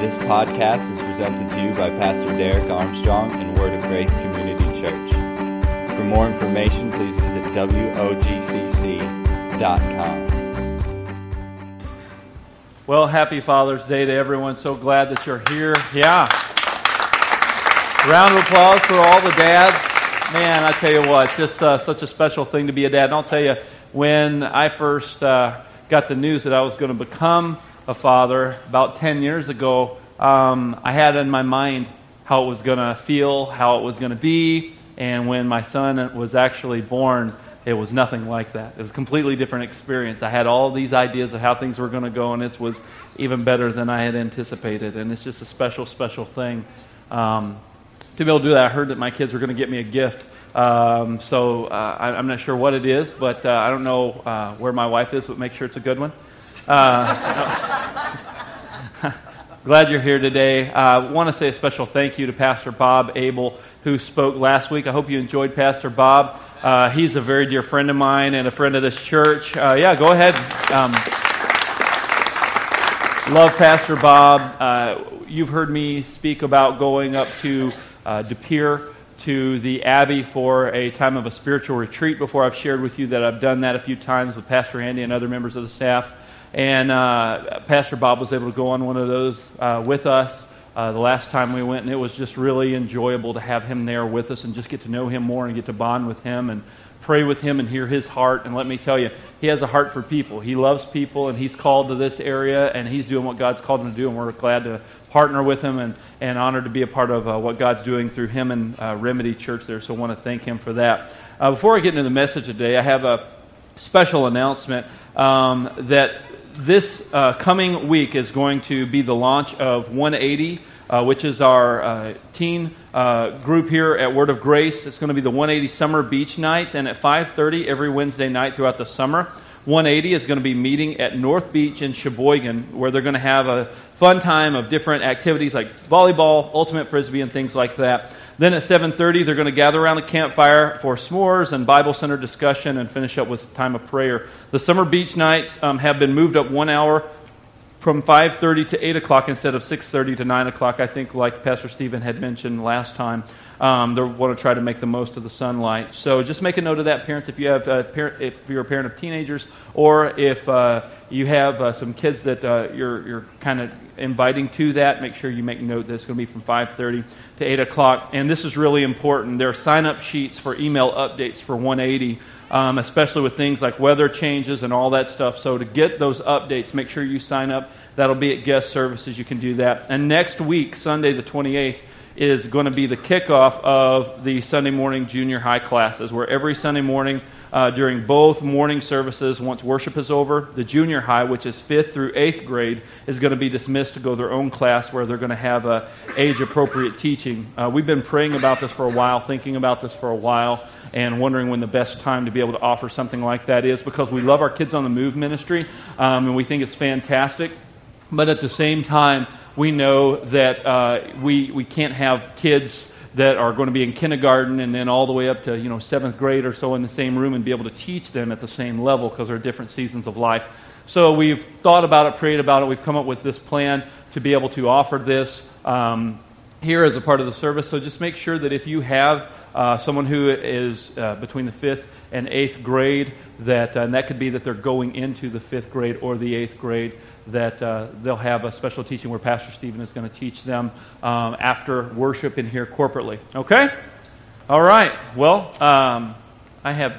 This podcast is presented to you by Pastor Derek Armstrong and Word of Grace Community Church. For more information, please visit WOGCC.com. Well, happy Father's Day to everyone. So glad that you're here. Yeah. Round of applause for all the dads. Man, I tell you what, it's just uh, such a special thing to be a dad. And I'll tell you, when I first uh, got the news that I was going to become a father about 10 years ago, um, I had in my mind how it was going to feel, how it was going to be. And when my son was actually born, it was nothing like that. It was a completely different experience. I had all these ideas of how things were going to go, and it was even better than I had anticipated. And it's just a special, special thing. Um, to be able to do that, I heard that my kids were going to get me a gift. Um, so uh, I, am not sure what it is, but uh, I don't know uh, where my wife is, but make sure it's a good one. Uh, glad you're here today. I want to say a special thank you to Pastor Bob Abel, who spoke last week. I hope you enjoyed Pastor Bob. Uh, he's a very dear friend of mine and a friend of this church. Uh, yeah, go ahead. Um, love Pastor Bob. Uh, you've heard me speak about going up to uh, De Pere to the Abbey for a time of a spiritual retreat before. I've shared with you that I've done that a few times with Pastor Andy and other members of the staff. And uh, Pastor Bob was able to go on one of those uh, with us uh, the last time we went, and it was just really enjoyable to have him there with us and just get to know him more and get to bond with him and pray with him and hear his heart. And let me tell you, he has a heart for people. He loves people, and he's called to this area, and he's doing what God's called him to do, and we're glad to partner with him and, and honored to be a part of uh, what God's doing through him and uh, Remedy Church there. So I want to thank him for that. Uh, before I get into the message today, I have a special announcement um, that this uh, coming week is going to be the launch of 180, uh, which is our uh, teen uh, group here at Word of Grace. It's going to be the 180 Summer Beach Nights, and at 5:30 every Wednesday night throughout the summer. 180 is going to be meeting at North Beach in Sheboygan, where they're going to have a fun time of different activities like volleyball, ultimate frisbee, and things like that. Then at 7:30, they're going to gather around the campfire for s'mores and Bible center discussion, and finish up with time of prayer. The summer beach nights um, have been moved up one hour from 5.30 to 8 o'clock instead of 6.30 to 9 o'clock i think like pastor stephen had mentioned last time um, they want to try to make the most of the sunlight so just make a note of that parents if you have a parent, if you're a parent of teenagers or if uh, you have uh, some kids that uh, you're, you're kind of inviting to that make sure you make note that it's going to be from 5.30 to 8 o'clock and this is really important there are sign-up sheets for email updates for 180 um, especially with things like weather changes and all that stuff. So, to get those updates, make sure you sign up. That'll be at guest services. You can do that. And next week, Sunday the 28th, is going to be the kickoff of the Sunday morning junior high classes, where every Sunday morning uh, during both morning services, once worship is over, the junior high, which is fifth through eighth grade, is going to be dismissed to go their own class where they're going to have a age appropriate teaching. Uh, we've been praying about this for a while, thinking about this for a while, and wondering when the best time to be able to offer something like that is because we love our Kids on the Move ministry um, and we think it's fantastic. But at the same time, we know that uh, we, we can't have kids that are going to be in kindergarten and then all the way up to you know seventh grade or so in the same room and be able to teach them at the same level because they're different seasons of life. So we've thought about it, prayed about it. We've come up with this plan to be able to offer this um, here as a part of the service. So just make sure that if you have uh, someone who is uh, between the fifth and eighth grade, that uh, and that could be that they're going into the fifth grade or the eighth grade that uh, they'll have a special teaching where Pastor Stephen is going to teach them um, after worship in here corporately. Okay? All right. Well, um, I have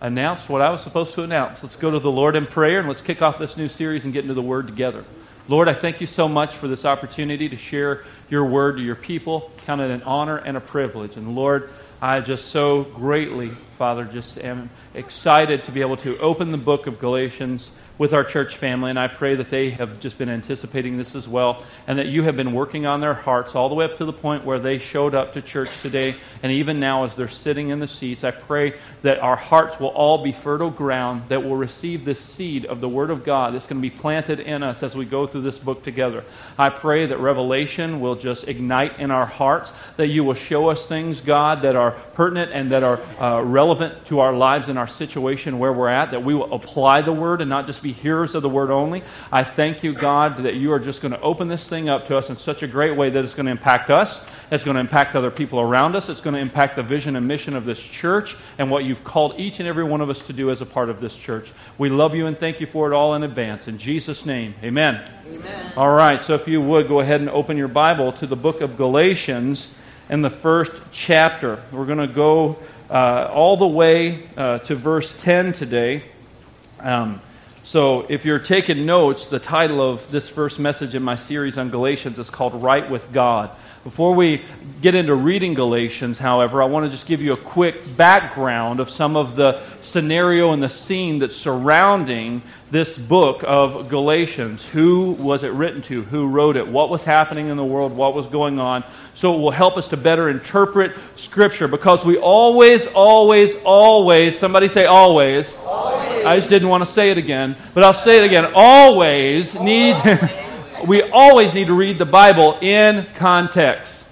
announced what I was supposed to announce. Let's go to the Lord in prayer and let's kick off this new series and get into the Word together. Lord, I thank you so much for this opportunity to share your word to your people. Count it an honor and a privilege. And Lord, I just so greatly, Father, just am excited to be able to open the book of Galatians with our church family, and I pray that they have just been anticipating this as well, and that you have been working on their hearts all the way up to the point where they showed up to church today, and even now as they're sitting in the seats. I pray that our hearts will all be fertile ground that will receive this seed of the Word of God that's going to be planted in us as we go through this book together. I pray that revelation will just ignite in our hearts, that you will show us things, God, that are pertinent and that are uh, relevant to our lives and our situation where we're at, that we will apply the Word and not just be hearers of the word only. I thank you, God, that you are just going to open this thing up to us in such a great way that it's going to impact us, it's going to impact other people around us, it's going to impact the vision and mission of this church and what you've called each and every one of us to do as a part of this church. We love you and thank you for it all in advance. In Jesus' name, amen. Amen. All right, so if you would go ahead and open your Bible to the book of Galatians in the first chapter. We're going to go uh, all the way uh, to verse 10 today. Um, so, if you're taking notes, the title of this first message in my series on Galatians is called Right with God. Before we get into reading Galatians, however, I want to just give you a quick background of some of the scenario and the scene that's surrounding this book of Galatians. Who was it written to? Who wrote it? What was happening in the world? What was going on? So it will help us to better interpret Scripture because we always, always, always, somebody say always. always. I just didn't want to say it again, but I'll say it again. Always need. we always need to read the Bible in context.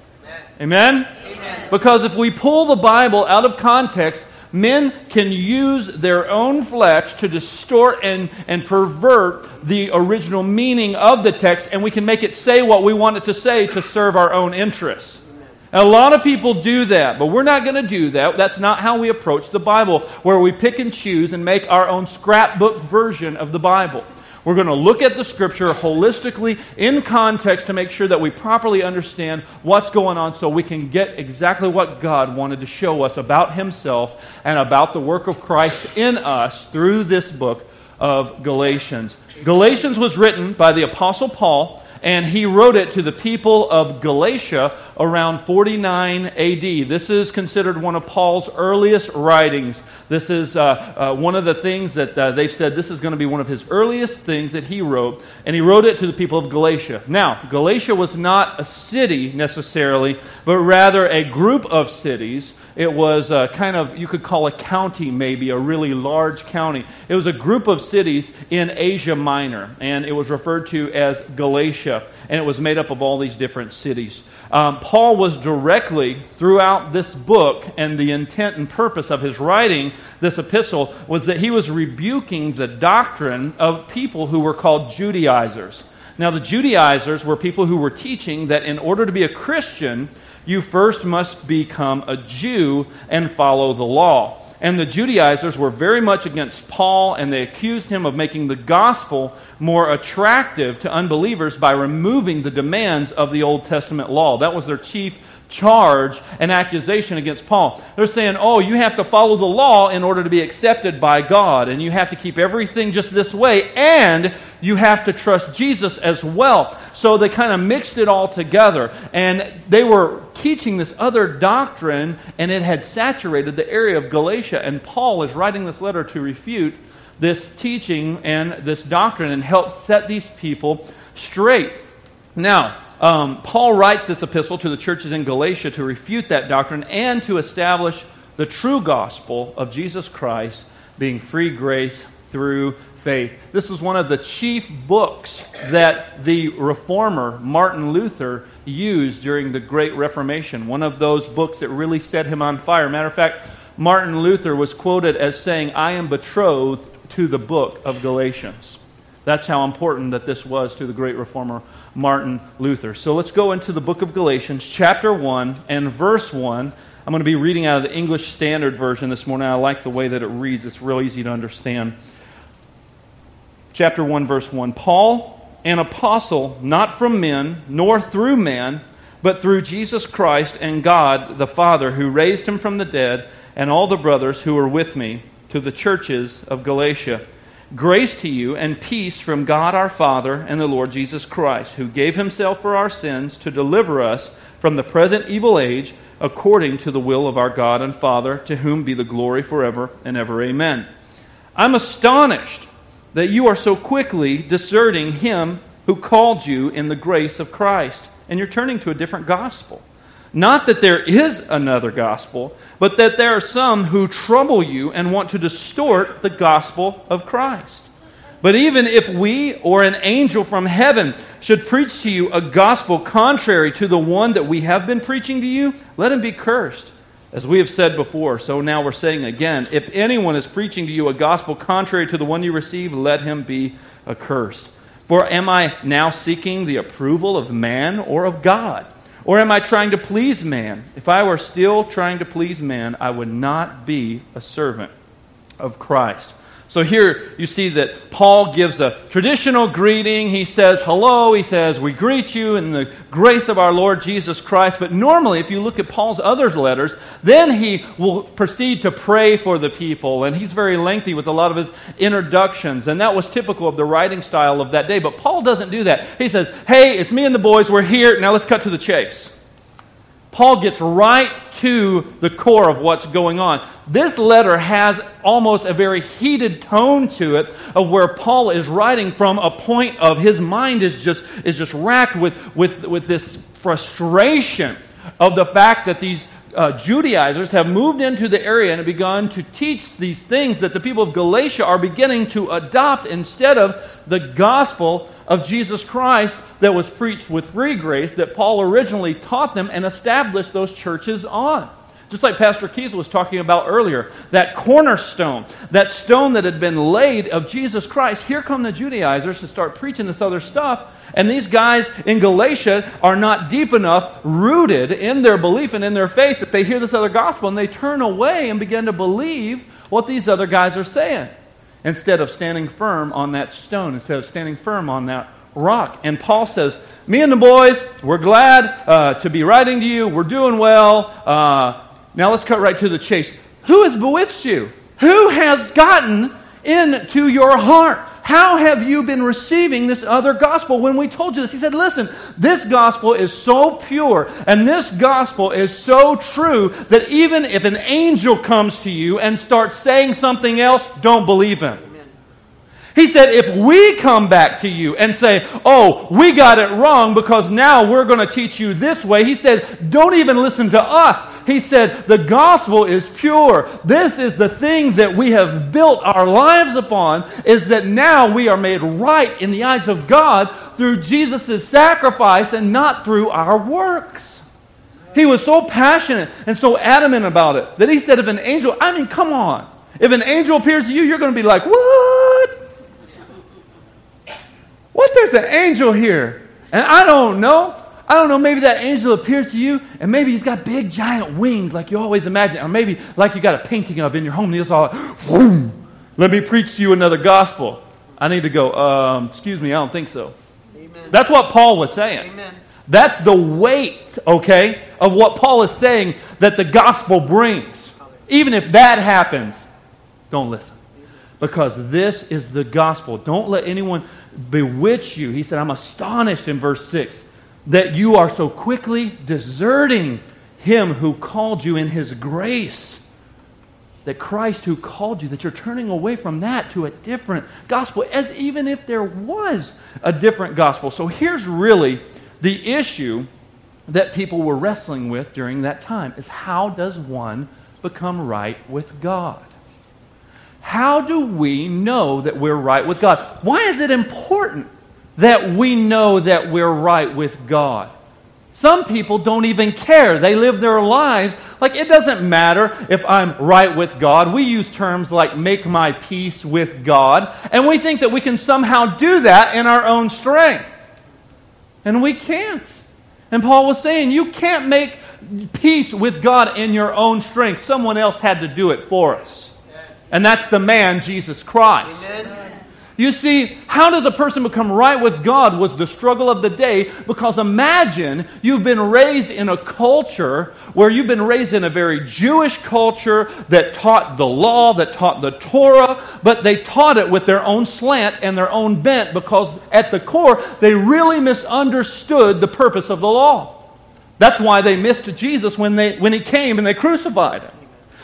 Amen? Amen? Because if we pull the Bible out of context, men can use their own flesh to distort and, and pervert the original meaning of the text, and we can make it say what we want it to say to serve our own interests. And a lot of people do that, but we're not going to do that. That's not how we approach the Bible, where we pick and choose and make our own scrapbook version of the Bible. We're going to look at the scripture holistically in context to make sure that we properly understand what's going on so we can get exactly what God wanted to show us about himself and about the work of Christ in us through this book of Galatians. Galatians was written by the Apostle Paul and he wrote it to the people of Galatia around 49 AD. This is considered one of Paul's earliest writings. This is uh, uh, one of the things that uh, they've said this is going to be one of his earliest things that he wrote, and he wrote it to the people of Galatia. Now, Galatia was not a city necessarily, but rather a group of cities it was a kind of, you could call a county maybe, a really large county. It was a group of cities in Asia Minor, and it was referred to as Galatia, and it was made up of all these different cities. Um, Paul was directly throughout this book, and the intent and purpose of his writing this epistle was that he was rebuking the doctrine of people who were called Judaizers. Now, the Judaizers were people who were teaching that in order to be a Christian, you first must become a Jew and follow the law. And the Judaizers were very much against Paul, and they accused him of making the gospel more attractive to unbelievers by removing the demands of the Old Testament law. That was their chief charge and accusation against Paul. They're saying, oh, you have to follow the law in order to be accepted by God, and you have to keep everything just this way, and you have to trust Jesus as well. So they kind of mixed it all together. And they were teaching this other doctrine, and it had saturated the area of Galatia. And Paul is writing this letter to refute this teaching and this doctrine and help set these people straight. Now, um, Paul writes this epistle to the churches in Galatia to refute that doctrine and to establish the true gospel of Jesus Christ being free grace through faith. This is one of the chief books that the reformer Martin Luther used during the Great Reformation. One of those books that really set him on fire. Matter of fact, Martin Luther was quoted as saying, I am betrothed to the book of Galatians. That's how important that this was to the great reformer Martin Luther. So let's go into the book of Galatians, chapter 1 and verse 1. I'm going to be reading out of the English Standard Version this morning. I like the way that it reads, it's real easy to understand chapter 1, verse 1. Paul, an apostle, not from men, nor through man, but through Jesus Christ and God the Father, who raised him from the dead, and all the brothers who are with me, to the churches of Galatia. Grace to you and peace from God our Father and the Lord Jesus Christ, who gave himself for our sins to deliver us from the present evil age, according to the will of our God and Father, to whom be the glory forever and ever. Amen. I'm astonished that you are so quickly deserting him who called you in the grace of Christ, and you're turning to a different gospel. Not that there is another gospel, but that there are some who trouble you and want to distort the gospel of Christ. But even if we or an angel from heaven should preach to you a gospel contrary to the one that we have been preaching to you, let him be cursed. As we have said before, so now we're saying again if anyone is preaching to you a gospel contrary to the one you received, let him be accursed. For am I now seeking the approval of man or of God? Or am I trying to please man? If I were still trying to please man, I would not be a servant of Christ. So here you see that Paul gives a traditional greeting. He says, Hello. He says, We greet you in the grace of our Lord Jesus Christ. But normally, if you look at Paul's other letters, then he will proceed to pray for the people. And he's very lengthy with a lot of his introductions. And that was typical of the writing style of that day. But Paul doesn't do that. He says, Hey, it's me and the boys. We're here. Now let's cut to the chase. Paul gets right to the core of what's going on. This letter has almost a very heated tone to it of where Paul is writing from a point of his mind is just, is just racked with, with, with this frustration of the fact that these uh, Judaizers have moved into the area and begun to teach these things that the people of Galatia are beginning to adopt instead of the gospel of Jesus Christ that was preached with free grace that Paul originally taught them and established those churches on. Just like Pastor Keith was talking about earlier, that cornerstone, that stone that had been laid of Jesus Christ, here come the Judaizers to start preaching this other stuff. And these guys in Galatia are not deep enough rooted in their belief and in their faith that they hear this other gospel and they turn away and begin to believe what these other guys are saying instead of standing firm on that stone, instead of standing firm on that rock. And Paul says, Me and the boys, we're glad uh, to be writing to you. We're doing well. Uh, now let's cut right to the chase. Who has bewitched you? Who has gotten into your heart? How have you been receiving this other gospel? When we told you this, he said, Listen, this gospel is so pure and this gospel is so true that even if an angel comes to you and starts saying something else, don't believe him. He said, if we come back to you and say, oh, we got it wrong because now we're going to teach you this way, he said, don't even listen to us. He said, the gospel is pure. This is the thing that we have built our lives upon, is that now we are made right in the eyes of God through Jesus' sacrifice and not through our works. He was so passionate and so adamant about it that he said, if an angel, I mean, come on. If an angel appears to you, you're going to be like, what? What? There's an angel here. And I don't know. I don't know. Maybe that angel appears to you, and maybe he's got big giant wings like you always imagine. Or maybe like you got a painting of in your home, and he's all like, let me preach to you another gospel. I need to go, um, excuse me, I don't think so. Amen. That's what Paul was saying. Amen. That's the weight, okay, of what Paul is saying that the gospel brings. Even if that happens, don't listen because this is the gospel. Don't let anyone bewitch you. He said, I'm astonished in verse 6 that you are so quickly deserting him who called you in his grace. That Christ who called you, that you're turning away from that to a different gospel, as even if there was a different gospel. So here's really the issue that people were wrestling with during that time is how does one become right with God? How do we know that we're right with God? Why is it important that we know that we're right with God? Some people don't even care. They live their lives like it doesn't matter if I'm right with God. We use terms like make my peace with God, and we think that we can somehow do that in our own strength. And we can't. And Paul was saying, you can't make peace with God in your own strength. Someone else had to do it for us and that's the man, Jesus Christ. Amen. You see, how does a person become right with God was the struggle of the day because imagine you've been raised in a culture where you've been raised in a very Jewish culture that taught the law, that taught the Torah, but they taught it with their own slant and their own bent because at the core they really misunderstood the purpose of the law. That's why they missed Jesus when, they, when he came and they crucified him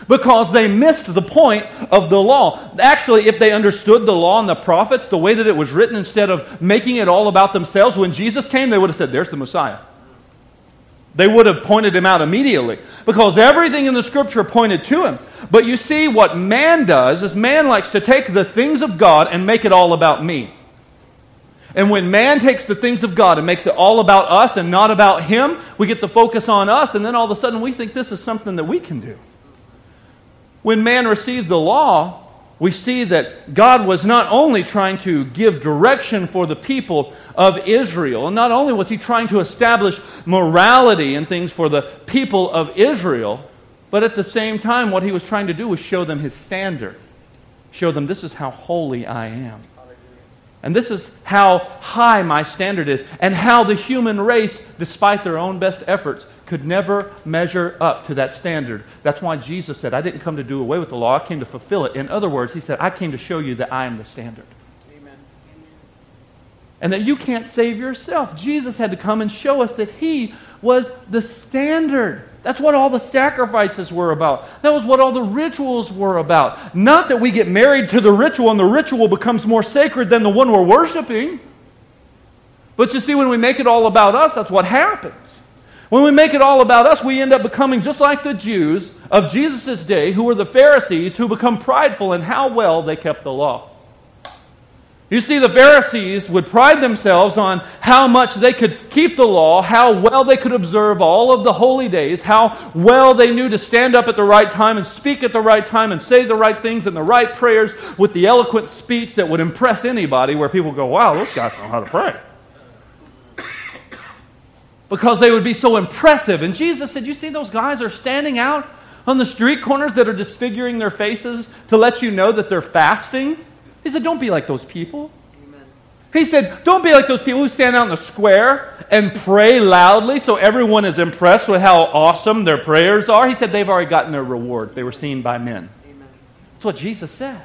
because they missed the point of the law. Actually, if they understood the law and the prophets the way that it was written, instead of making it all about themselves, when Jesus came, they would have said, There's the Messiah. They would have pointed him out immediately because everything in the scripture pointed to him. But you see, what man does is man likes to take the things of God and make it all about me. And when man takes the things of God and makes it all about us and not about him, we get the focus on us, and then all of a sudden we think this is something that we can do. When man received the law, we see that God was not only trying to give direction for the people of Israel, and not only was he trying to establish morality and things for the people of Israel, but at the same time, what he was trying to do was show them his standard. Show them this is how holy I am. And this is how high my standard is, and how the human race, despite their own best efforts, could never measure up to that standard. That's why Jesus said, I didn't come to do away with the law, I came to fulfill it. In other words, he said, I came to show you that I am the standard. Amen. And that you can't save yourself. Jesus had to come and show us that he was the standard. That's what all the sacrifices were about. That was what all the rituals were about. Not that we get married to the ritual and the ritual becomes more sacred than the one we're worshiping. But you see, when we make it all about us, that's what happens. When we make it all about us, we end up becoming just like the Jews of Jesus' day, who were the Pharisees, who become prideful in how well they kept the law. You see, the Pharisees would pride themselves on how much they could keep the law, how well they could observe all of the holy days, how well they knew to stand up at the right time and speak at the right time and say the right things and the right prayers with the eloquent speech that would impress anybody, where people go, wow, those guys know how to pray. Because they would be so impressive. And Jesus said, You see, those guys are standing out on the street corners that are disfiguring their faces to let you know that they're fasting. He said, Don't be like those people. Amen. He said, Don't be like those people who stand out in the square and pray loudly so everyone is impressed with how awesome their prayers are. He said, They've already gotten their reward. They were seen by men. Amen. That's what Jesus said.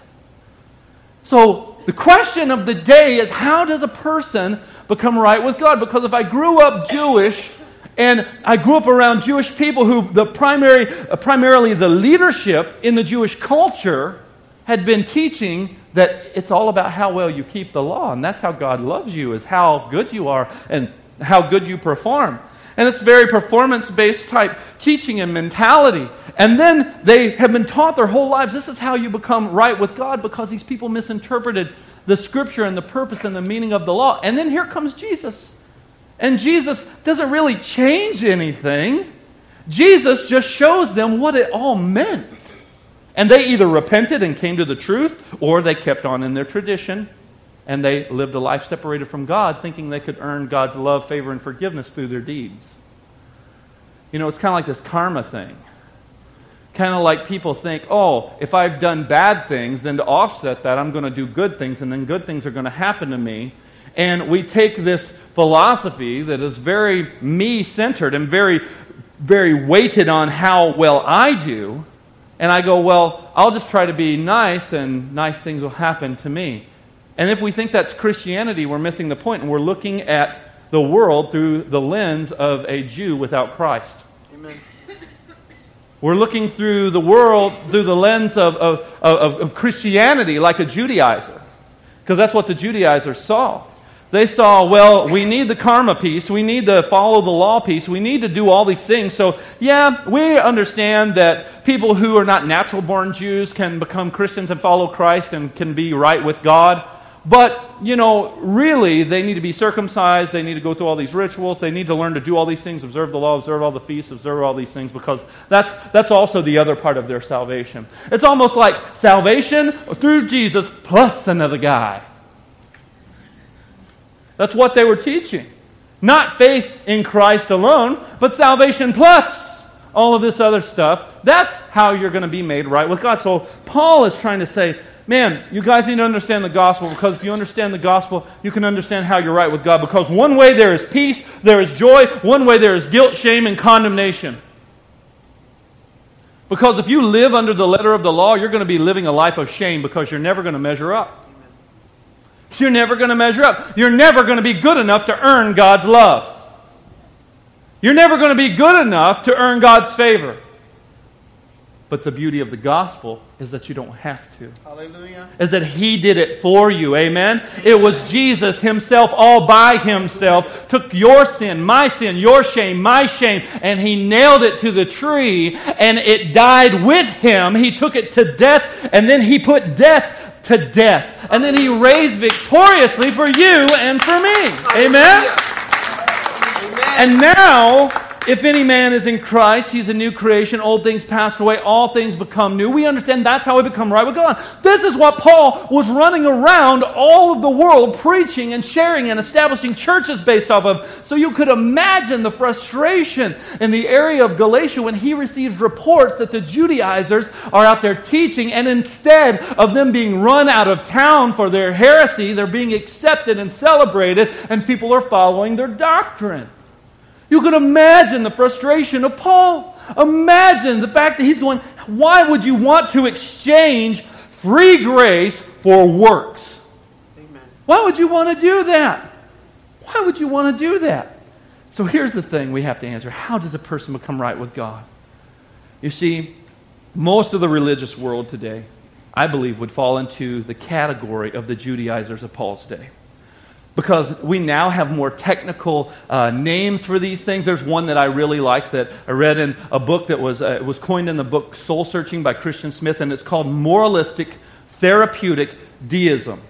So the question of the day is how does a person become right with God? Because if I grew up Jewish, and I grew up around Jewish people who the primary, uh, primarily the leadership in the Jewish culture had been teaching that it's all about how well you keep the law, and that's how God loves you, is how good you are and how good you perform. And it's very performance based type teaching and mentality. And then they have been taught their whole lives this is how you become right with God because these people misinterpreted the scripture and the purpose and the meaning of the law. And then here comes Jesus. And Jesus doesn't really change anything, Jesus just shows them what it all meant. And they either repented and came to the truth, or they kept on in their tradition and they lived a life separated from God, thinking they could earn God's love, favor, and forgiveness through their deeds. You know, it's kind of like this karma thing. Kind of like people think, oh, if I've done bad things, then to offset that, I'm going to do good things, and then good things are going to happen to me. And we take this philosophy that is very me centered and very, very weighted on how well I do and I go, well, I'll just try to be nice and nice things will happen to me. And if we think that's Christianity, we're missing the point and we're looking at the world through the lens of a Jew without Christ. Amen. We're looking through the world through the lens of, of, of, of Christianity like a Judaizer. Because that's what the Judaizers saw. They saw, well, we need the karma piece. We need to follow the law piece. We need to do all these things. So, yeah, we understand that people who are not natural born Jews can become Christians and follow Christ and can be right with God. But, you know, really, they need to be circumcised. They need to go through all these rituals. They need to learn to do all these things, observe the law, observe all the feasts, observe all these things, because that's, that's also the other part of their salvation. It's almost like salvation through Jesus plus another guy. That's what they were teaching. Not faith in Christ alone, but salvation plus all of this other stuff. That's how you're going to be made right with God. So Paul is trying to say, man, you guys need to understand the gospel because if you understand the gospel, you can understand how you're right with God. Because one way there is peace, there is joy, one way there is guilt, shame, and condemnation. Because if you live under the letter of the law, you're going to be living a life of shame because you're never going to measure up. You're never going to measure up. You're never going to be good enough to earn God's love. You're never going to be good enough to earn God's favor. But the beauty of the gospel is that you don't have to. Hallelujah. Is that He did it for you. Amen? Amen? It was Jesus Himself, all by Himself, took your sin, my sin, your shame, my shame, and He nailed it to the tree, and it died with Him. He took it to death, and then He put death to death. And then he raised victoriously for you and for me. Amen? Amen. And now if any man is in Christ, he's a new creation. Old things pass away, all things become new. We understand that's how we become right with God. This is what Paul was running around all of the world preaching and sharing and establishing churches based off of. So you could imagine the frustration in the area of Galatia when he receives reports that the Judaizers are out there teaching, and instead of them being run out of town for their heresy, they're being accepted and celebrated, and people are following their doctrine. You could imagine the frustration of Paul. Imagine the fact that he's going, why would you want to exchange free grace for works? Amen. Why would you want to do that? Why would you want to do that? So here's the thing we have to answer How does a person become right with God? You see, most of the religious world today, I believe, would fall into the category of the Judaizers of Paul's day because we now have more technical uh, names for these things. There's one that I really like that I read in a book that was, uh, was coined in the book Soul Searching by Christian Smith, and it's called Moralistic Therapeutic Deism.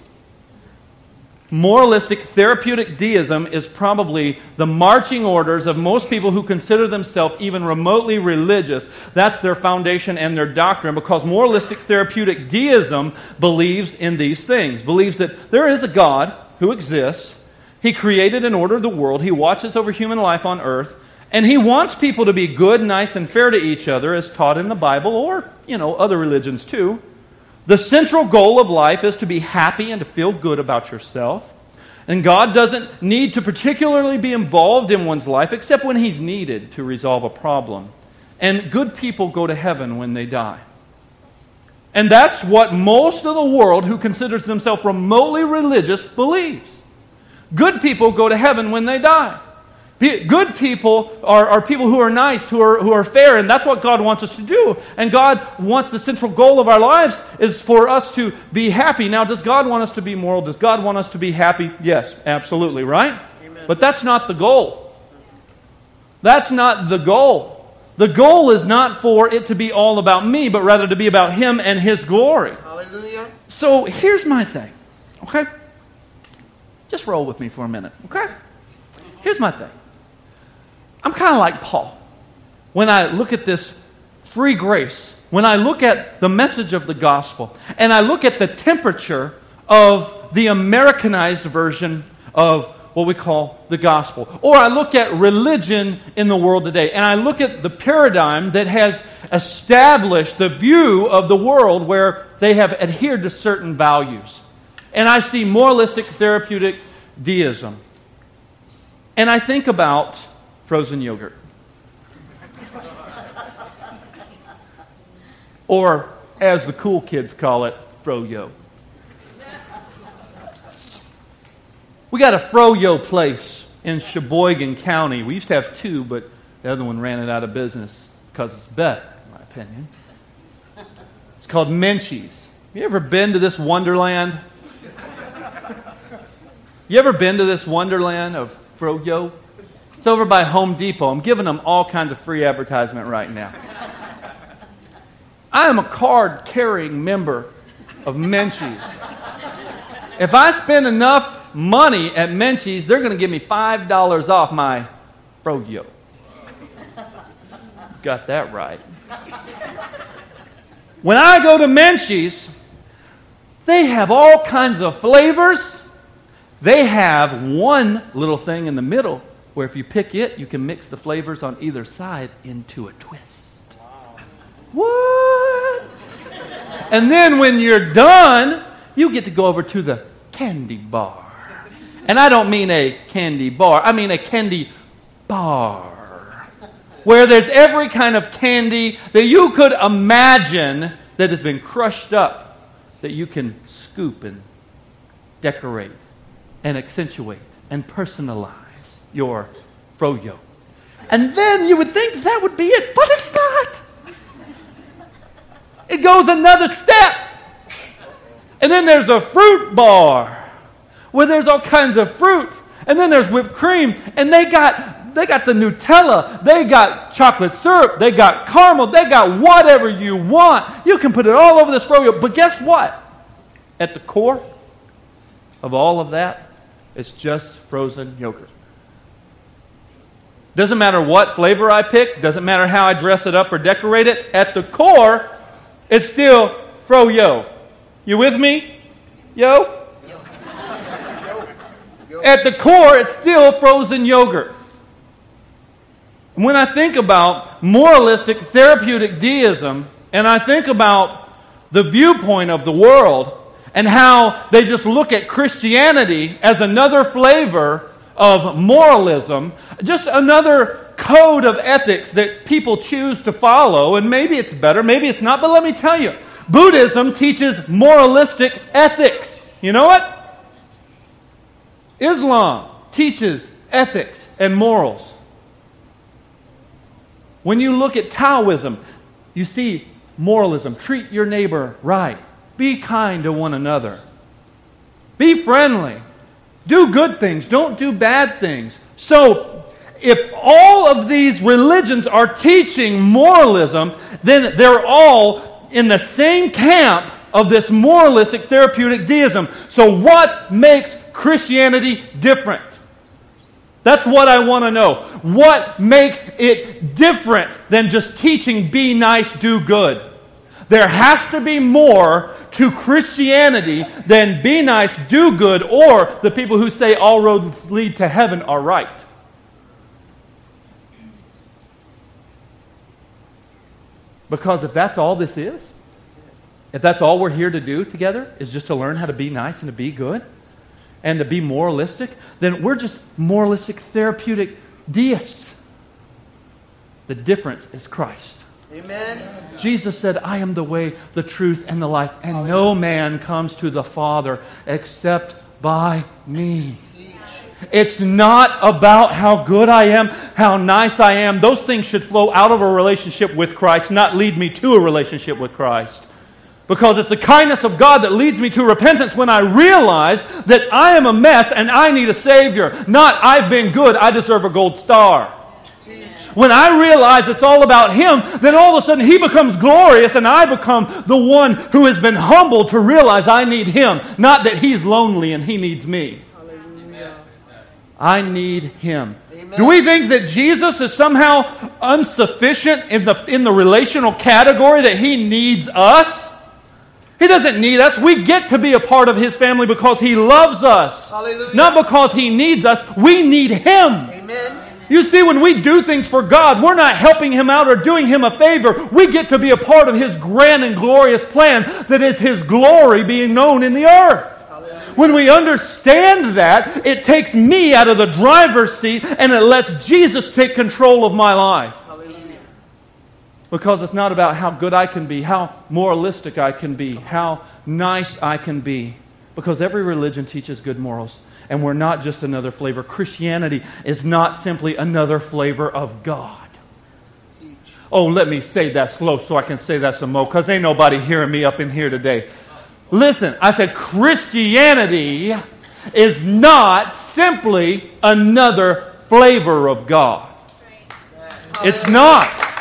Moralistic therapeutic deism is probably the marching orders of most people who consider themselves even remotely religious. That's their foundation and their doctrine because moralistic therapeutic deism believes in these things, believes that there is a God who exists. He created and ordered the world. He watches over human life on earth. And he wants people to be good, nice, and fair to each other, as taught in the Bible or, you know, other religions too. The central goal of life is to be happy and to feel good about yourself. And God doesn't need to particularly be involved in one's life except when He's needed to resolve a problem. And good people go to heaven when they die. And that's what most of the world who considers themselves remotely religious believes. Good people go to heaven when they die. Good people are, are people who are nice, who are, who are fair, and that's what God wants us to do. And God wants the central goal of our lives is for us to be happy. Now, does God want us to be moral? Does God want us to be happy? Yes, absolutely, right? Amen. But that's not the goal. That's not the goal. The goal is not for it to be all about me, but rather to be about Him and His glory. Hallelujah. So here's my thing, okay? Just roll with me for a minute, okay? Here's my thing. I'm kind of like Paul. When I look at this free grace, when I look at the message of the gospel, and I look at the temperature of the Americanized version of what we call the gospel. Or I look at religion in the world today, and I look at the paradigm that has established the view of the world where they have adhered to certain values. And I see moralistic therapeutic deism. And I think about frozen yogurt. or, as the cool kids call it, fro froyo. We got a froyo place in Sheboygan County. We used to have two, but the other one ran it out of business because it's better, in my opinion. It's called Menchie's. You ever been to this wonderland? You ever been to this wonderland of froyo? It's over by Home Depot. I'm giving them all kinds of free advertisement right now. I am a card carrying member of Menchie's. If I spend enough money at Menchie's, they're going to give me $5 off my froyo. Got that right. When I go to Menchie's, they have all kinds of flavors. They have one little thing in the middle where if you pick it, you can mix the flavors on either side into a twist. Wow. What? And then when you're done, you get to go over to the candy bar. And I don't mean a candy bar, I mean a candy bar. Where there's every kind of candy that you could imagine that has been crushed up that you can scoop and decorate and accentuate and personalize your froyo. And then you would think that would be it, but it's not. It goes another step. And then there's a fruit bar where there's all kinds of fruit. And then there's whipped cream. And they got, they got the Nutella. They got chocolate syrup. They got caramel. They got whatever you want. You can put it all over this froyo. But guess what? at the core of all of that, it's just frozen yogurt. Doesn't matter what flavor I pick, doesn't matter how I dress it up or decorate it, at the core, it's still froyo. You with me? Yo? At the core, it's still frozen yogurt. When I think about moralistic therapeutic deism, and I think about the viewpoint of the world and how they just look at Christianity as another flavor of moralism, just another code of ethics that people choose to follow, and maybe it's better, maybe it's not, but let me tell you Buddhism teaches moralistic ethics. You know what? Islam teaches ethics and morals. When you look at Taoism, you see moralism. Treat your neighbor right. Be kind to one another. Be friendly. Do good things. Don't do bad things. So, if all of these religions are teaching moralism, then they're all in the same camp of this moralistic therapeutic deism. So, what makes Christianity different? That's what I want to know. What makes it different than just teaching be nice, do good? There has to be more to Christianity than be nice, do good, or the people who say all roads lead to heaven are right. Because if that's all this is, if that's all we're here to do together, is just to learn how to be nice and to be good, and to be moralistic, then we're just moralistic, therapeutic deists. The difference is Christ. Amen. Jesus said, I am the way, the truth, and the life, and no man comes to the Father except by me. It's not about how good I am, how nice I am. Those things should flow out of a relationship with Christ, not lead me to a relationship with Christ. Because it's the kindness of God that leads me to repentance when I realize that I am a mess and I need a Savior. Not, I've been good, I deserve a gold star. When I realize it's all about Him, then all of a sudden He becomes glorious and I become the one who has been humbled to realize I need Him, not that He's lonely and He needs me. Hallelujah. I need Him. Amen. Do we think that Jesus is somehow insufficient in the, in the relational category that He needs us? He doesn't need us. We get to be a part of His family because He loves us, Hallelujah. not because He needs us. We need Him. Amen. You see, when we do things for God, we're not helping Him out or doing Him a favor. We get to be a part of His grand and glorious plan that is His glory being known in the earth. When we understand that, it takes me out of the driver's seat and it lets Jesus take control of my life. Because it's not about how good I can be, how moralistic I can be, how nice I can be. Because every religion teaches good morals. And we're not just another flavor. Christianity is not simply another flavor of God. Oh, let me say that slow so I can say that some more, because ain't nobody hearing me up in here today. Listen, I said Christianity is not simply another flavor of God. It's not.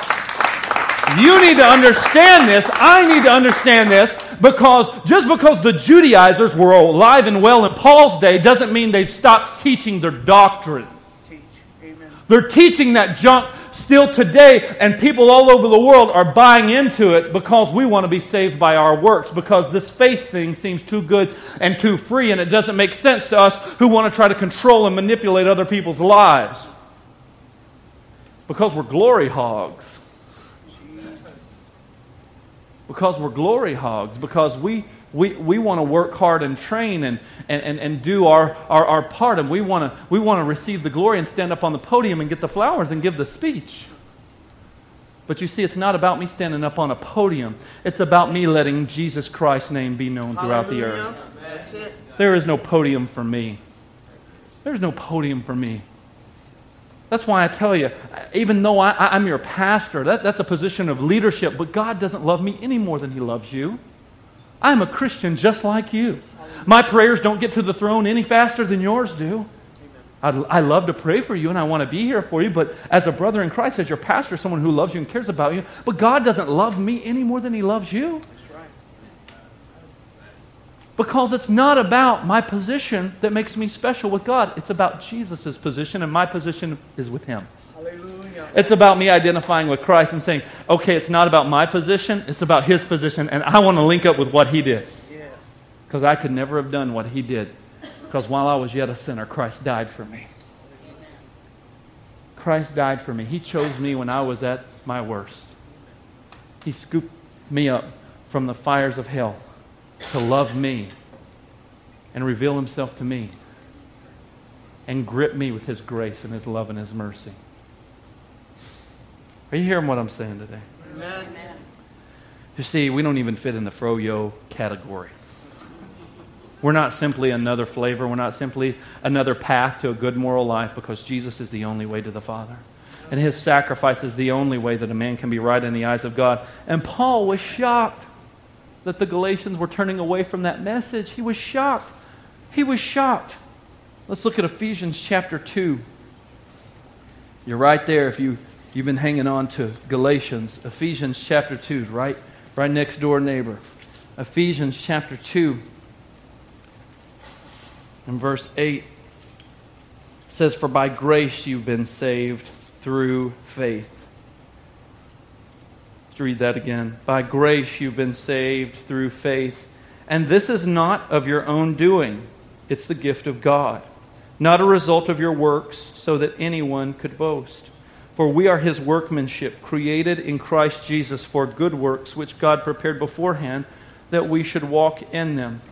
You need to understand this. I need to understand this because just because the Judaizers were alive and well in Paul's day doesn't mean they've stopped teaching their doctrine. Teach. They're teaching that junk still today, and people all over the world are buying into it because we want to be saved by our works, because this faith thing seems too good and too free, and it doesn't make sense to us who want to try to control and manipulate other people's lives. Because we're glory hogs. Because we're glory hogs. Because we we, we want to work hard and train and, and, and, and do our, our, our part, and we want, to, we want to receive the glory and stand up on the podium and get the flowers and give the speech. But you see, it's not about me standing up on a podium, it's about me letting Jesus Christ's name be known throughout the earth. That's it. There is no podium for me. There's no podium for me. That's why I tell you, even though I, I'm your pastor, that, that's a position of leadership, but God doesn't love me any more than He loves you. I'm a Christian just like you. My prayers don't get to the throne any faster than yours do. I'd, I love to pray for you and I want to be here for you, but as a brother in Christ, as your pastor, someone who loves you and cares about you, but God doesn't love me any more than He loves you. Because it's not about my position that makes me special with God. It's about Jesus' position, and my position is with Him. Hallelujah. It's about me identifying with Christ and saying, okay, it's not about my position, it's about His position, and I want to link up with what He did. Yes. Because I could never have done what He did. Because while I was yet a sinner, Christ died for me. Christ died for me. He chose me when I was at my worst. He scooped me up from the fires of hell to love me and reveal himself to me and grip me with his grace and his love and his mercy. Are you hearing what I'm saying today? Amen. You see, we don't even fit in the froyo category. We're not simply another flavor. We're not simply another path to a good moral life because Jesus is the only way to the Father. And his sacrifice is the only way that a man can be right in the eyes of God. And Paul was shocked that the Galatians were turning away from that message. He was shocked. He was shocked. Let's look at Ephesians chapter 2. You're right there if you, you've been hanging on to Galatians. Ephesians chapter 2, right, right next door neighbor. Ephesians chapter 2 and verse 8 says, For by grace you've been saved through faith. Let's read that again. By grace you've been saved through faith. And this is not of your own doing, it's the gift of God, not a result of your works, so that anyone could boast. For we are his workmanship, created in Christ Jesus for good works, which God prepared beforehand that we should walk in them.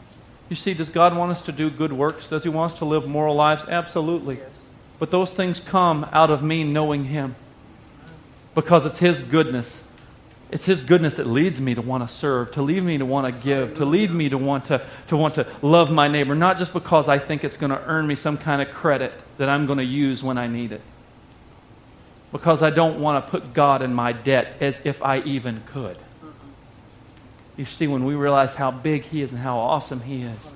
You see, does God want us to do good works? Does He want us to live moral lives? Absolutely. Yes. But those things come out of me knowing Him. Because it's His goodness. It's His goodness that leads me to want to serve, to lead me to want to give, to lead me to want to, to want to love my neighbor, not just because I think it's going to earn me some kind of credit that I'm going to use when I need it. Because I don't want to put God in my debt as if I even could. You see, when we realize how big He is and how awesome He is,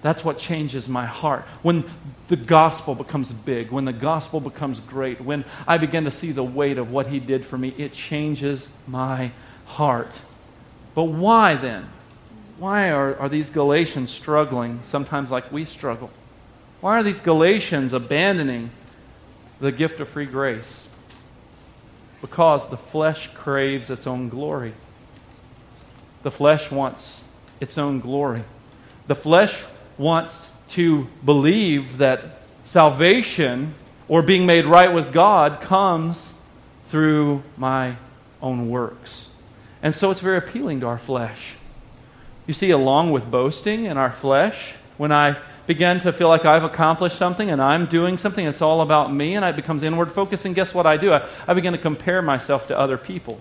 that's what changes my heart. When the gospel becomes big, when the gospel becomes great, when I begin to see the weight of what He did for me, it changes my heart. But why then? Why are, are these Galatians struggling sometimes like we struggle? Why are these Galatians abandoning the gift of free grace? Because the flesh craves its own glory. The flesh wants its own glory. The flesh wants to believe that salvation or being made right with God comes through my own works. And so it's very appealing to our flesh. You see, along with boasting in our flesh, when I begin to feel like I've accomplished something and I'm doing something, it's all about me, and it becomes inward focused. And guess what I do? I, I begin to compare myself to other people.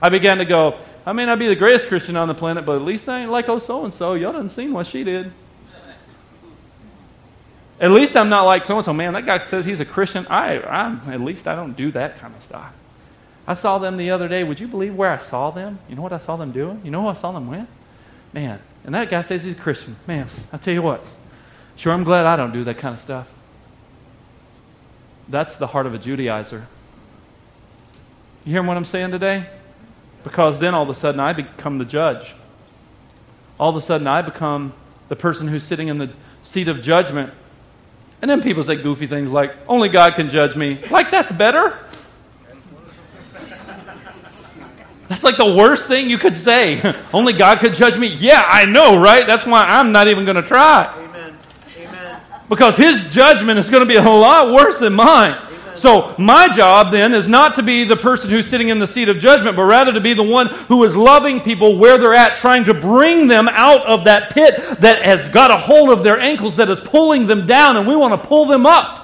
I began to go, I may not be the greatest Christian on the planet, but at least I ain't like oh so and so. Y'all done seen what she did. At least I'm not like so and so. Man, that guy says he's a Christian. I, I'm, at least I don't do that kind of stuff. I saw them the other day. Would you believe where I saw them? You know what I saw them doing? You know who I saw them with? Man, and that guy says he's a Christian. Man, I'll tell you what. Sure, I'm glad I don't do that kind of stuff. That's the heart of a Judaizer. You hearing what I'm saying today? Because then all of a sudden I become the judge. All of a sudden I become the person who's sitting in the seat of judgment. And then people say goofy things like, only God can judge me. Like that's better? That's like the worst thing you could say. only God could judge me. Yeah, I know, right? That's why I'm not even going to try. Amen. Amen. Because his judgment is going to be a lot worse than mine. So, my job then is not to be the person who's sitting in the seat of judgment, but rather to be the one who is loving people where they're at, trying to bring them out of that pit that has got a hold of their ankles, that is pulling them down, and we want to pull them up.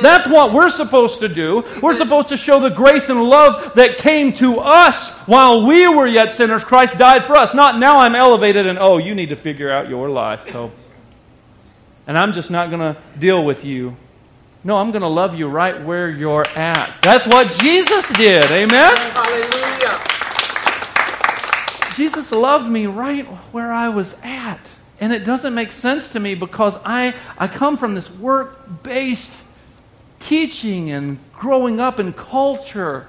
That's what we're supposed to do. We're supposed to show the grace and love that came to us while we were yet sinners. Christ died for us. Not now I'm elevated and, oh, you need to figure out your life. So, and I'm just not going to deal with you. No, I'm going to love you right where you're at. That's what Jesus did. Amen? Hallelujah. Jesus loved me right where I was at. And it doesn't make sense to me because I, I come from this work based teaching and growing up in culture,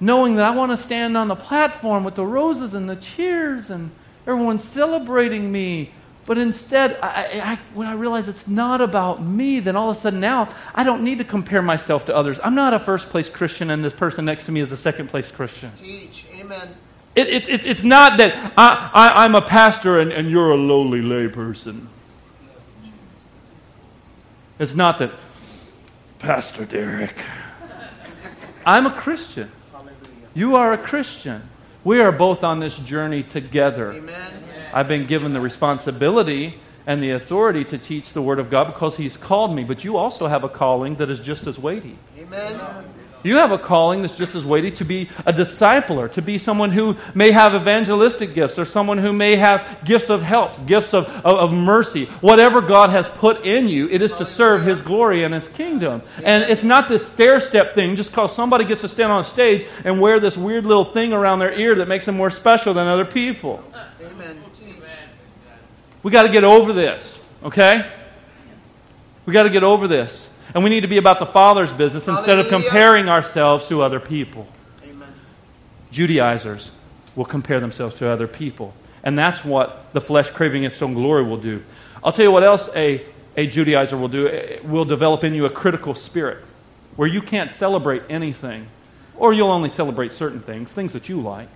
knowing that I want to stand on the platform with the roses and the cheers and everyone celebrating me But instead, I, I, when I realize it's not about me, then all of a sudden now I don't need to compare myself to others. I'm not a first place Christian, and this person next to me is a second place Christian. Teach. Amen. It, it, it, it's not that I, I, I'm a pastor and, and you're a lowly lay person. It's not that, Pastor Derek, I'm a Christian. You are a Christian. We are both on this journey together. Amen. I've been given the responsibility and the authority to teach the Word of God because He's called me, but you also have a calling that is just as weighty. Amen. You have a calling that's just as weighty to be a discipler, to be someone who may have evangelistic gifts, or someone who may have gifts of help, gifts of, of, of mercy. Whatever God has put in you, it is to serve His glory and His kingdom. And it's not this stair step thing just because somebody gets to stand on a stage and wear this weird little thing around their ear that makes them more special than other people. We got to get over this, okay? We got to get over this. And we need to be about the Father's business instead of comparing ourselves to other people. Amen. Judaizers will compare themselves to other people. And that's what the flesh craving its own glory will do. I'll tell you what else a, a Judaizer will do. It will develop in you a critical spirit where you can't celebrate anything, or you'll only celebrate certain things, things that you like.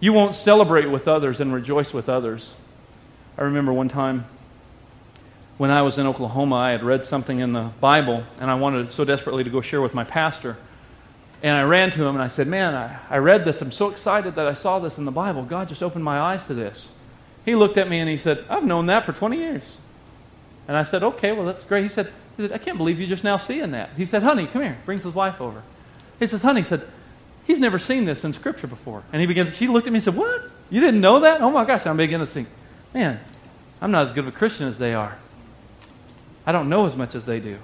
You won't celebrate with others and rejoice with others. I remember one time when I was in Oklahoma, I had read something in the Bible, and I wanted so desperately to go share with my pastor. And I ran to him and I said, Man, I, I read this. I'm so excited that I saw this in the Bible. God just opened my eyes to this. He looked at me and he said, I've known that for 20 years. And I said, Okay, well, that's great. He said, he said I can't believe you're just now seeing that. He said, Honey, come here. Brings his wife over. He says, Honey, he said, He's never seen this in Scripture before. And he began, she looked at me and said, What? You didn't know that? Oh my gosh. I'm beginning to think, Man, I'm not as good of a Christian as they are. I don't know as much as they do.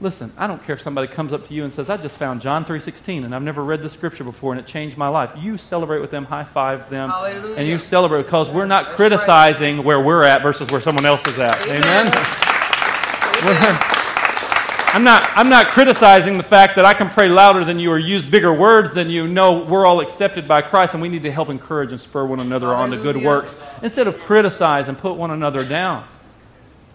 Listen, I don't care if somebody comes up to you and says, I just found John 3.16 and I've never read the scripture before and it changed my life. You celebrate with them, high five them, Hallelujah. and you celebrate because we're not That's criticizing where we're at versus where someone else is at. Amen? Amen. I'm not, I'm not criticizing the fact that I can pray louder than you or use bigger words than you. No, we're all accepted by Christ and we need to help encourage and spur one another on to good works instead of criticize and put one another down.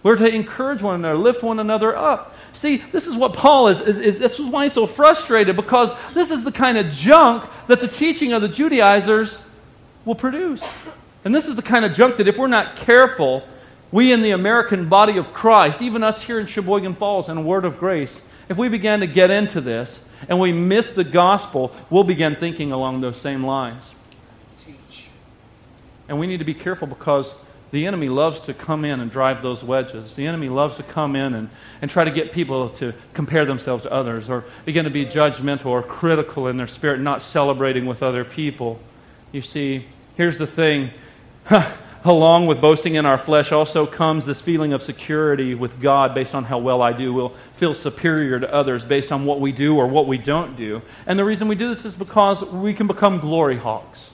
We're to encourage one another, lift one another up. See, this is what Paul is, is, is. This is why he's so frustrated because this is the kind of junk that the teaching of the Judaizers will produce. And this is the kind of junk that if we're not careful, we in the American body of Christ, even us here in Sheboygan Falls and Word of Grace, if we began to get into this and we miss the gospel, we'll begin thinking along those same lines. Teach. And we need to be careful because the enemy loves to come in and drive those wedges. The enemy loves to come in and, and try to get people to compare themselves to others or begin to be judgmental or critical in their spirit, not celebrating with other people. You see, here's the thing. Along with boasting in our flesh also comes this feeling of security with God based on how well I do. We'll feel superior to others based on what we do or what we don't do. And the reason we do this is because we can become glory hawks.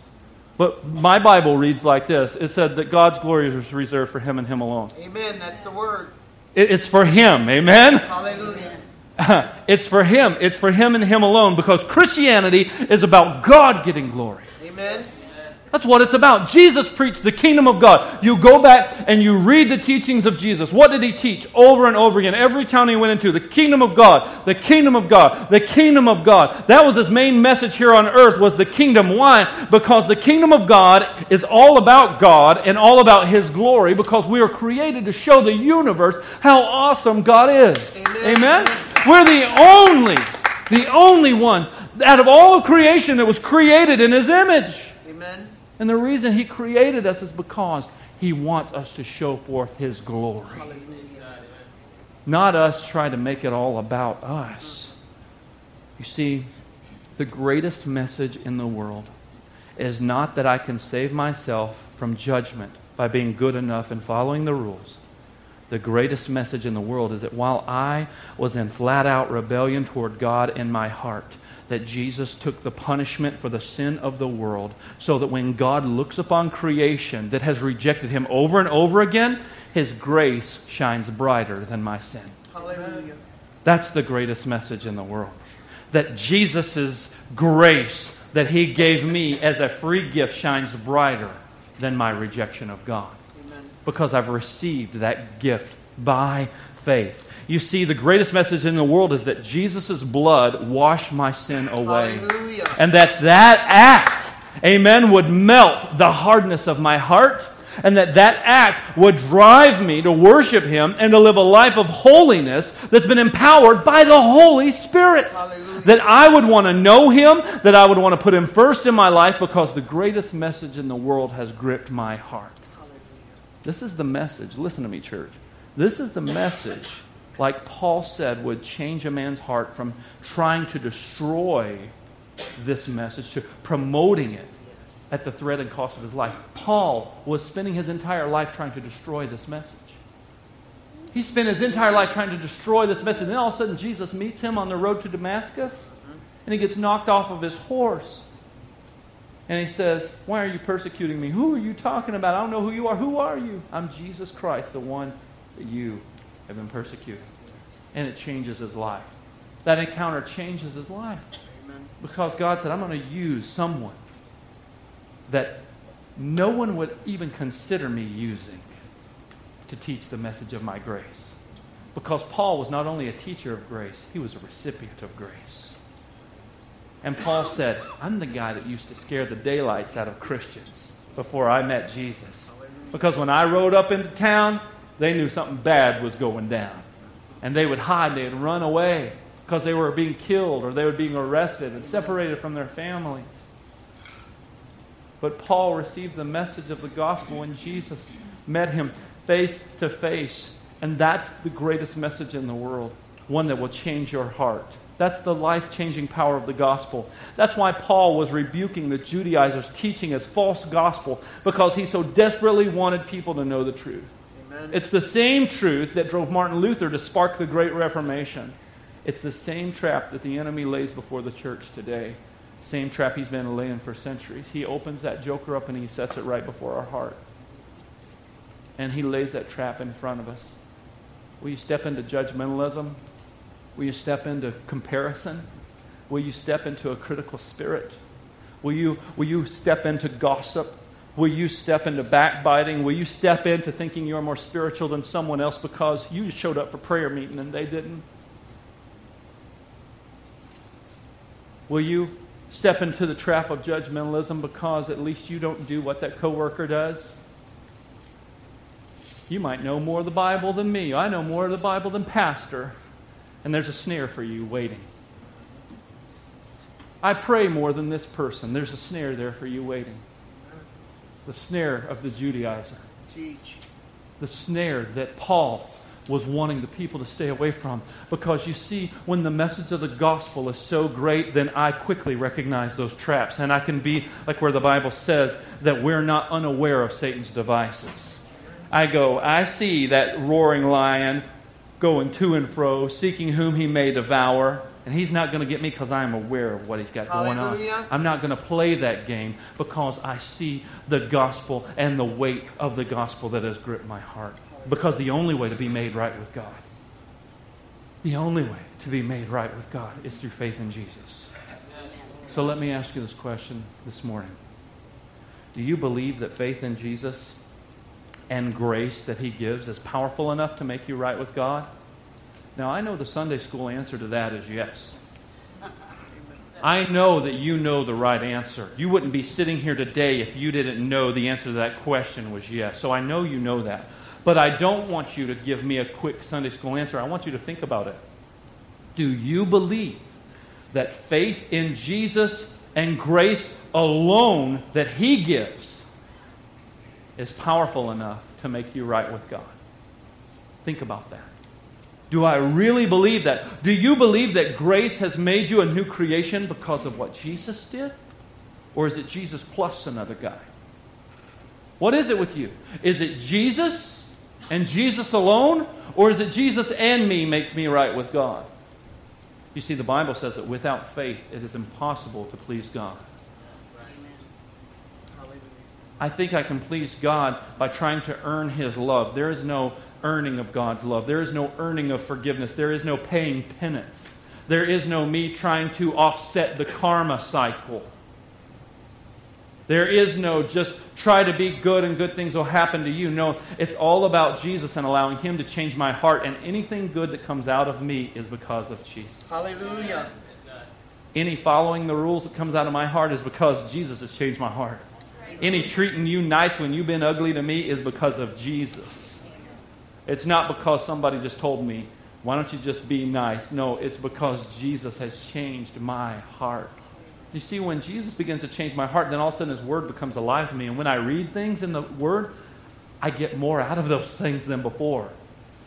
But my Bible reads like this it said that God's glory is reserved for Him and Him alone. Amen. That's the word. It's for Him, amen? Hallelujah. It's for Him. It's for Him and Him alone because Christianity is about God getting glory. Amen. That's what it's about. Jesus preached the kingdom of God. You go back and you read the teachings of Jesus. What did he teach over and over again? Every town he went into, the kingdom of God, the kingdom of God, the kingdom of God. That was his main message here on earth was the kingdom. Why? Because the kingdom of God is all about God and all about his glory because we are created to show the universe how awesome God is. Amen. Amen? We're the only, the only one out of all of creation that was created in his image. Amen. And the reason He created us is because He wants us to show forth His glory. Not us trying to make it all about us. You see, the greatest message in the world is not that I can save myself from judgment by being good enough and following the rules. The greatest message in the world is that while I was in flat out rebellion toward God in my heart, that Jesus took the punishment for the sin of the world so that when God looks upon creation that has rejected him over and over again, his grace shines brighter than my sin. Hallelujah. That's the greatest message in the world. That Jesus' grace that he gave me as a free gift shines brighter than my rejection of God. Amen. because I've received that gift by faith. You see, the greatest message in the world is that Jesus' blood washed my sin away. Hallelujah. And that that act, amen, would melt the hardness of my heart. And that that act would drive me to worship Him and to live a life of holiness that's been empowered by the Holy Spirit. Hallelujah. That I would want to know Him, that I would want to put Him first in my life because the greatest message in the world has gripped my heart. Hallelujah. This is the message. Listen to me, church. This is the message, like Paul said, would change a man's heart from trying to destroy this message to promoting it at the threat and cost of his life. Paul was spending his entire life trying to destroy this message. He spent his entire life trying to destroy this message. And then all of a sudden, Jesus meets him on the road to Damascus, and he gets knocked off of his horse. And he says, Why are you persecuting me? Who are you talking about? I don't know who you are. Who are you? I'm Jesus Christ, the one that you have been persecuting. And it changes his life. That encounter changes his life. Amen. Because God said, I'm going to use someone that no one would even consider me using to teach the message of my grace. Because Paul was not only a teacher of grace, he was a recipient of grace. And Paul said, I'm the guy that used to scare the daylights out of Christians before I met Jesus. Because when I rode up into town, they knew something bad was going down. And they would hide, they'd run away because they were being killed or they were being arrested and separated from their families. But Paul received the message of the gospel when Jesus met him face to face. And that's the greatest message in the world, one that will change your heart. That's the life changing power of the gospel. That's why Paul was rebuking the Judaizers' teaching as false gospel, because he so desperately wanted people to know the truth. It's the same truth that drove Martin Luther to spark the Great Reformation. It's the same trap that the enemy lays before the church today. Same trap he's been laying for centuries. He opens that joker up and he sets it right before our heart. And he lays that trap in front of us. Will you step into judgmentalism? Will you step into comparison? Will you step into a critical spirit? Will you, will you step into gossip? Will you step into backbiting? Will you step into thinking you're more spiritual than someone else because you showed up for prayer meeting and they didn't? Will you step into the trap of judgmentalism because at least you don't do what that coworker does? You might know more of the Bible than me. I know more of the Bible than pastor. And there's a snare for you waiting. I pray more than this person. There's a snare there for you waiting. The snare of the Judaizer. Teach. The snare that Paul was wanting the people to stay away from. Because you see, when the message of the gospel is so great, then I quickly recognize those traps. And I can be like where the Bible says that we're not unaware of Satan's devices. I go, I see that roaring lion going to and fro, seeking whom he may devour. And he's not going to get me because I'm aware of what he's got going on. I'm not going to play that game because I see the gospel and the weight of the gospel that has gripped my heart. Because the only way to be made right with God, the only way to be made right with God is through faith in Jesus. So let me ask you this question this morning Do you believe that faith in Jesus and grace that He gives is powerful enough to make you right with God? Now, I know the Sunday school answer to that is yes. I know that you know the right answer. You wouldn't be sitting here today if you didn't know the answer to that question was yes. So I know you know that. But I don't want you to give me a quick Sunday school answer. I want you to think about it. Do you believe that faith in Jesus and grace alone that He gives is powerful enough to make you right with God? Think about that. Do I really believe that? Do you believe that grace has made you a new creation because of what Jesus did? Or is it Jesus plus another guy? What is it with you? Is it Jesus and Jesus alone? Or is it Jesus and me makes me right with God? You see, the Bible says that without faith, it is impossible to please God. I think I can please God by trying to earn His love. There is no earning of God's love. There is no earning of forgiveness. There is no paying penance. There is no me trying to offset the karma cycle. There is no just try to be good and good things will happen to you. No, it's all about Jesus and allowing Him to change my heart. And anything good that comes out of me is because of Jesus. Hallelujah. Any following the rules that comes out of my heart is because Jesus has changed my heart. Any treating you nice when you've been ugly to me is because of Jesus. It's not because somebody just told me, why don't you just be nice? No, it's because Jesus has changed my heart. You see, when Jesus begins to change my heart, then all of a sudden His Word becomes alive to me. And when I read things in the Word, I get more out of those things than before.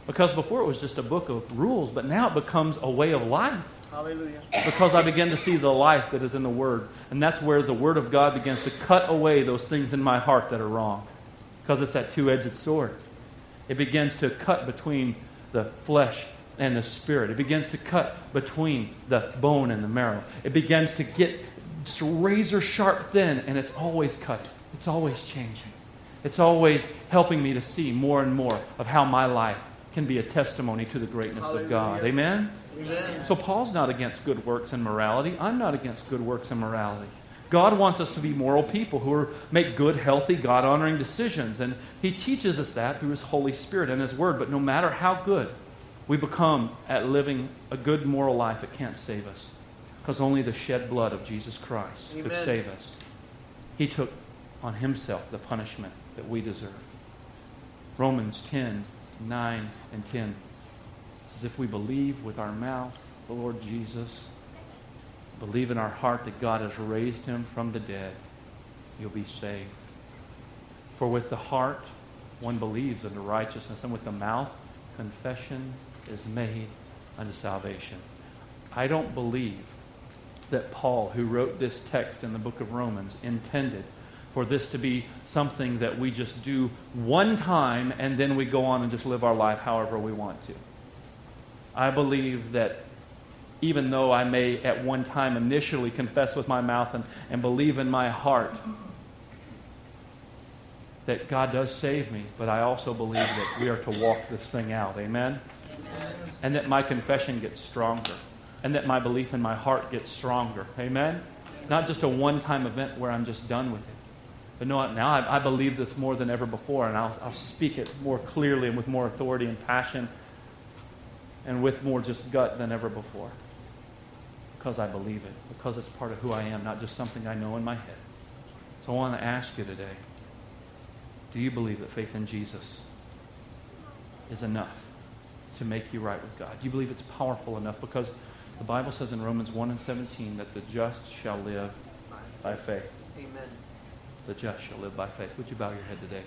Because before it was just a book of rules, but now it becomes a way of life Hallelujah. because I begin to see the life that is in the Word. And that's where the Word of God begins to cut away those things in my heart that are wrong. Because it's that two edged sword. It begins to cut between the flesh and the spirit. It begins to cut between the bone and the marrow. It begins to get just razor sharp thin, and it's always cutting. It's always changing. It's always helping me to see more and more of how my life can be a testimony to the greatness of God. Amen? Amen. So Paul's not against good works and morality. I'm not against good works and morality. God wants us to be moral people who are, make good, healthy, God honoring decisions. And He teaches us that through His Holy Spirit and His Word. But no matter how good we become at living a good moral life, it can't save us. Because only the shed blood of Jesus Christ could save us. He took on Himself the punishment that we deserve. Romans 10 9 and 10 says, If we believe with our mouth the Lord Jesus, believe in our heart that God has raised him from the dead, you'll be saved. For with the heart one believes unto righteousness, and with the mouth confession is made unto salvation. I don't believe that Paul, who wrote this text in the book of Romans, intended for this to be something that we just do one time and then we go on and just live our life however we want to. I believe that even though I may at one time initially confess with my mouth and, and believe in my heart that God does save me, but I also believe that we are to walk this thing out. Amen? And that my confession gets stronger. And that my belief in my heart gets stronger. Amen? Not just a one time event where I'm just done with it. But no, now I, I believe this more than ever before, and I'll, I'll speak it more clearly and with more authority and passion and with more just gut than ever before. Because I believe it. Because it's part of who I am, not just something I know in my head. So I want to ask you today do you believe that faith in Jesus is enough to make you right with God? Do you believe it's powerful enough? Because the Bible says in Romans 1 and 17 that the just shall live by faith. Amen. The just shall live by faith. Would you bow your head today?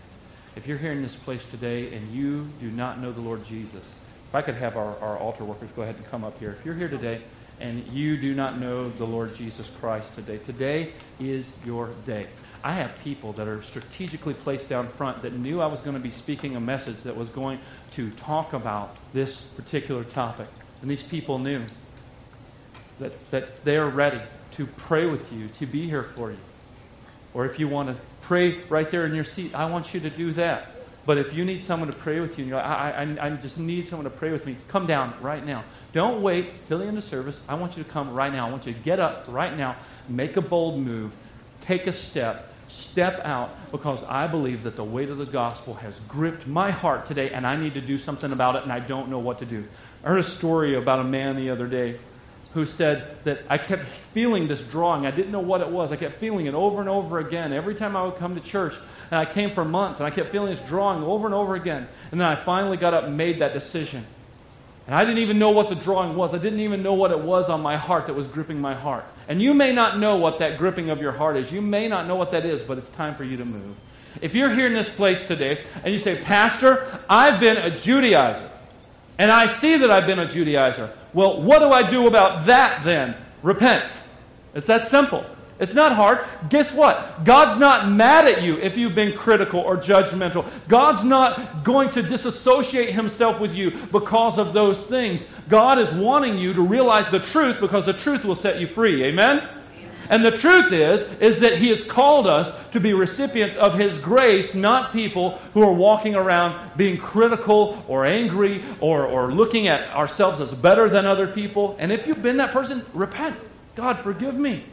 If you're here in this place today and you do not know the Lord Jesus, if I could have our, our altar workers go ahead and come up here. If you're here today and you do not know the Lord Jesus Christ today, today is your day. I have people that are strategically placed down front that knew I was going to be speaking a message that was going to talk about this particular topic. And these people knew that, that they are ready to pray with you, to be here for you. Or if you want to pray right there in your seat, I want you to do that. But if you need someone to pray with you, and you're like, I, I, I just need someone to pray with me, come down right now. Don't wait till the end of service. I want you to come right now. I want you to get up right now, make a bold move, take a step, step out, because I believe that the weight of the gospel has gripped my heart today, and I need to do something about it, and I don't know what to do. I heard a story about a man the other day who said that I kept feeling this drawing. I didn't know what it was. I kept feeling it over and over again. Every time I would come to church, and I came for months, and I kept feeling this drawing over and over again. And then I finally got up and made that decision. And I didn't even know what the drawing was. I didn't even know what it was on my heart that was gripping my heart. And you may not know what that gripping of your heart is. You may not know what that is, but it's time for you to move. If you're here in this place today and you say, Pastor, I've been a Judaizer, and I see that I've been a Judaizer. Well, what do I do about that then? Repent. It's that simple. It's not hard. Guess what? God's not mad at you if you've been critical or judgmental. God's not going to disassociate himself with you because of those things. God is wanting you to realize the truth because the truth will set you free. Amen? And the truth is, is that He has called us to be recipients of His grace, not people who are walking around being critical or angry or, or looking at ourselves as better than other people. And if you've been that person, repent. God, forgive me.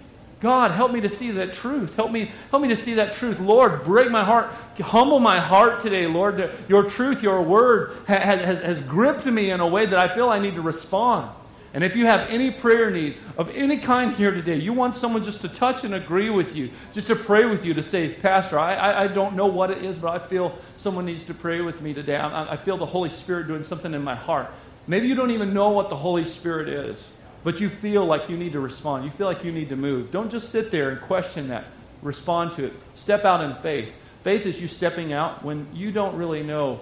God, help me to see that truth. Help me, help me to see that truth. Lord, break my heart. Humble my heart today, Lord. Your truth, your word has, has, has gripped me in a way that I feel I need to respond. And if you have any prayer need of any kind here today, you want someone just to touch and agree with you, just to pray with you, to say, Pastor, I, I, I don't know what it is, but I feel someone needs to pray with me today. I, I feel the Holy Spirit doing something in my heart. Maybe you don't even know what the Holy Spirit is, but you feel like you need to respond. You feel like you need to move. Don't just sit there and question that. Respond to it. Step out in faith. Faith is you stepping out when you don't really know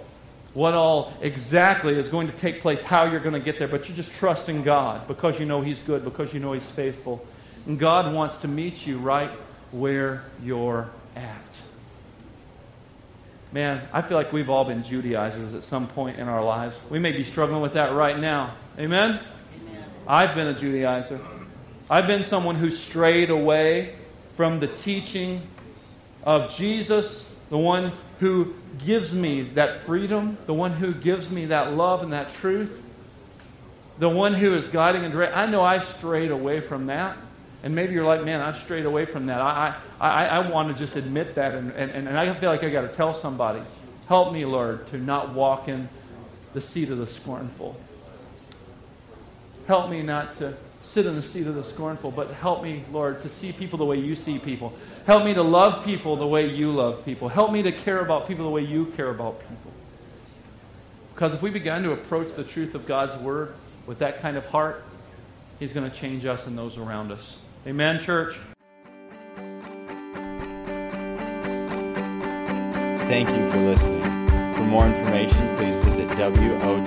what all exactly is going to take place, how you're going to get there, but you're just trusting God because you know He's good, because you know He's faithful. And God wants to meet you right where you're at. Man, I feel like we've all been Judaizers at some point in our lives. We may be struggling with that right now. Amen? Amen. I've been a Judaizer. I've been someone who strayed away from the teaching of Jesus, the one who gives me that freedom, the one who gives me that love and that truth, the one who is guiding and directing. I know I strayed away from that. And maybe you're like, man, I've strayed away from that. I, I, I want to just admit that. And, and, and I feel like I got to tell somebody, help me, Lord, to not walk in the seat of the scornful. Help me not to sit in the seat of the scornful, but help me, Lord, to see people the way you see people. Help me to love people the way you love people. Help me to care about people the way you care about people. Because if we begin to approach the truth of God's word with that kind of heart, He's going to change us and those around us. Amen, church. Thank you for listening. For more information, please visit WOGCC.com.